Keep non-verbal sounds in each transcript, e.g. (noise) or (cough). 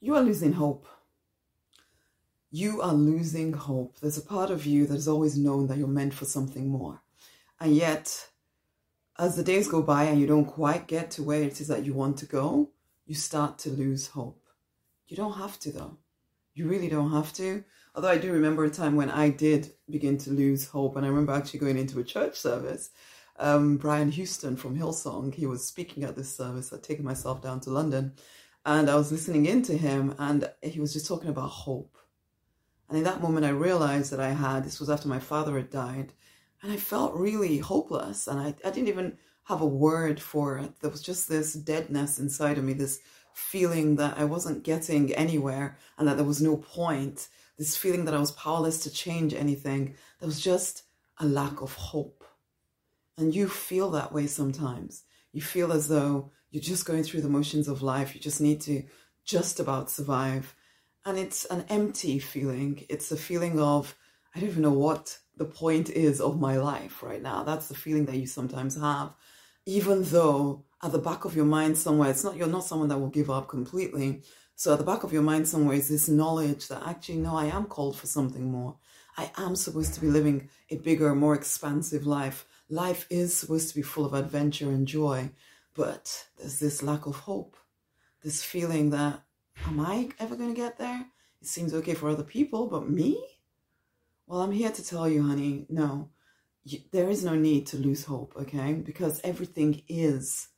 you are losing hope. You are losing hope. There's a part of you that has always known that you're meant for something more. And yet, as the days go by and you don't quite get to where it is that you want to go, you start to lose hope. You don't have to, though. You really don't have to. Although I do remember a time when I did begin to lose hope. And I remember actually going into a church service. Um, Brian Houston from Hillsong, he was speaking at this service. I'd taken myself down to London and I was listening in to him and he was just talking about hope. And in that moment, I realized that I had, this was after my father had died, and I felt really hopeless. And I, I didn't even have a word for it. There was just this deadness inside of me, this feeling that I wasn't getting anywhere and that there was no point, this feeling that I was powerless to change anything. There was just a lack of hope. And you feel that way sometimes. You feel as though you're just going through the motions of life. You just need to just about survive. And it's an empty feeling. It's a feeling of, I don't even know what the point is of my life right now. That's the feeling that you sometimes have, even though at the back of your mind somewhere, it's not, you're not someone that will give up completely. So at the back of your mind somewhere is this knowledge that actually, no, I am called for something more. I am supposed to be living a bigger, more expansive life. Life is supposed to be full of adventure and joy. But there's this lack of hope, this feeling that, am I ever going to get there? It seems okay for other people, but me? Well, I'm here to tell you, honey, no, you, there is no need to lose hope, okay? Because everything is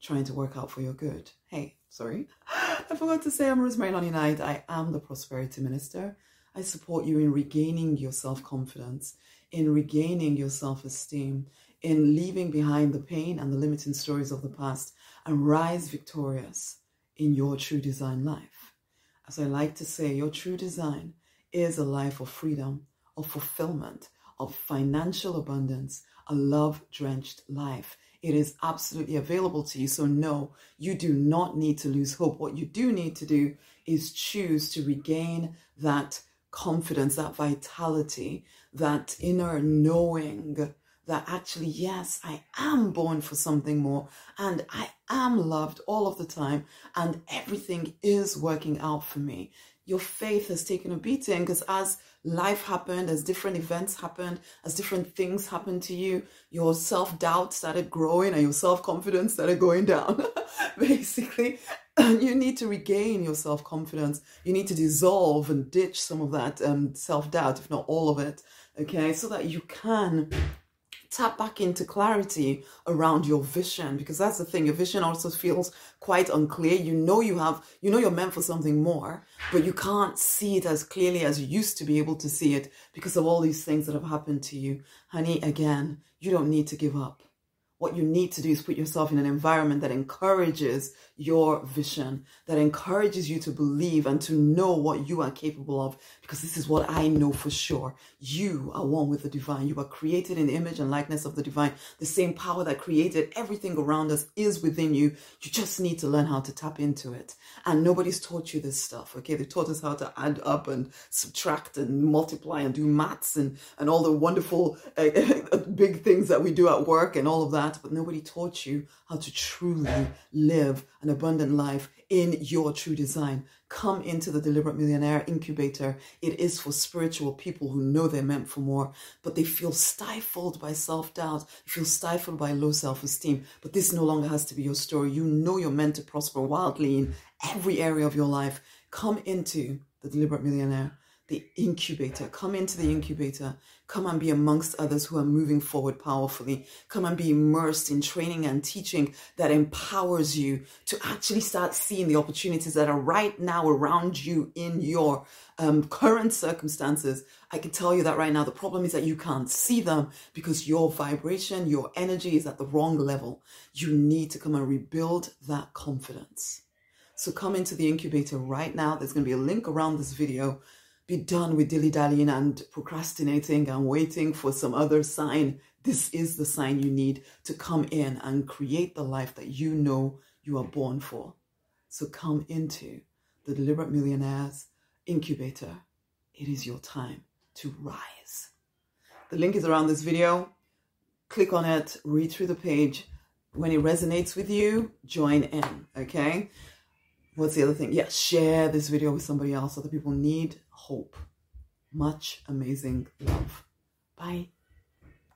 trying to work out for your good. Hey, sorry. (gasps) I forgot to say I'm Rosemary Lonnie Knight. I am the Prosperity Minister. I support you in regaining your self confidence, in regaining your self esteem, in leaving behind the pain and the limiting stories of the past and rise victorious in your true design life. As I like to say, your true design is a life of freedom, of fulfillment, of financial abundance, a love drenched life. It is absolutely available to you. So, no, you do not need to lose hope. What you do need to do is choose to regain that confidence, that vitality, that inner knowing that actually, yes, I am born for something more and I am loved all of the time and everything is working out for me. Your faith has taken a beating because as life happened, as different events happened, as different things happened to you, your self doubt started growing and your self confidence started going down. (laughs) Basically, you need to regain your self confidence. You need to dissolve and ditch some of that um, self doubt, if not all of it. Okay, so that you can tap back into clarity around your vision because that's the thing your vision also feels quite unclear. You know you have you know you're meant for something more but you can't see it as clearly as you used to be able to see it because of all these things that have happened to you. Honey again you don't need to give up what you need to do is put yourself in an environment that encourages your vision, that encourages you to believe and to know what you are capable of. Because this is what I know for sure. You are one with the divine. You are created in the image and likeness of the divine. The same power that created everything around us is within you. You just need to learn how to tap into it. And nobody's taught you this stuff. Okay. They taught us how to add up and subtract and multiply and do maths and, and all the wonderful uh, (laughs) big things that we do at work and all of that that, but nobody taught you how to truly live an abundant life in your true design. Come into the Deliberate Millionaire Incubator. It is for spiritual people who know they're meant for more, but they feel stifled by self doubt, feel stifled by low self esteem. But this no longer has to be your story. You know you're meant to prosper wildly in every area of your life. Come into the Deliberate Millionaire the incubator. Come into the incubator. Come and be amongst others who are moving forward powerfully. Come and be immersed in training and teaching that empowers you to actually start seeing the opportunities that are right now around you in your um, current circumstances. I can tell you that right now. The problem is that you can't see them because your vibration, your energy is at the wrong level. You need to come and rebuild that confidence. So come into the incubator right now. There's going to be a link around this video be done with dilly dallying and procrastinating and waiting for some other sign. This is the sign you need to come in and create the life that you know you are born for. So come into the Deliberate Millionaires Incubator. It is your time to rise. The link is around this video. Click on it, read through the page. When it resonates with you, join in, okay? What's the other thing? Yeah, share this video with somebody else. Other people need hope. Much amazing love. Bye.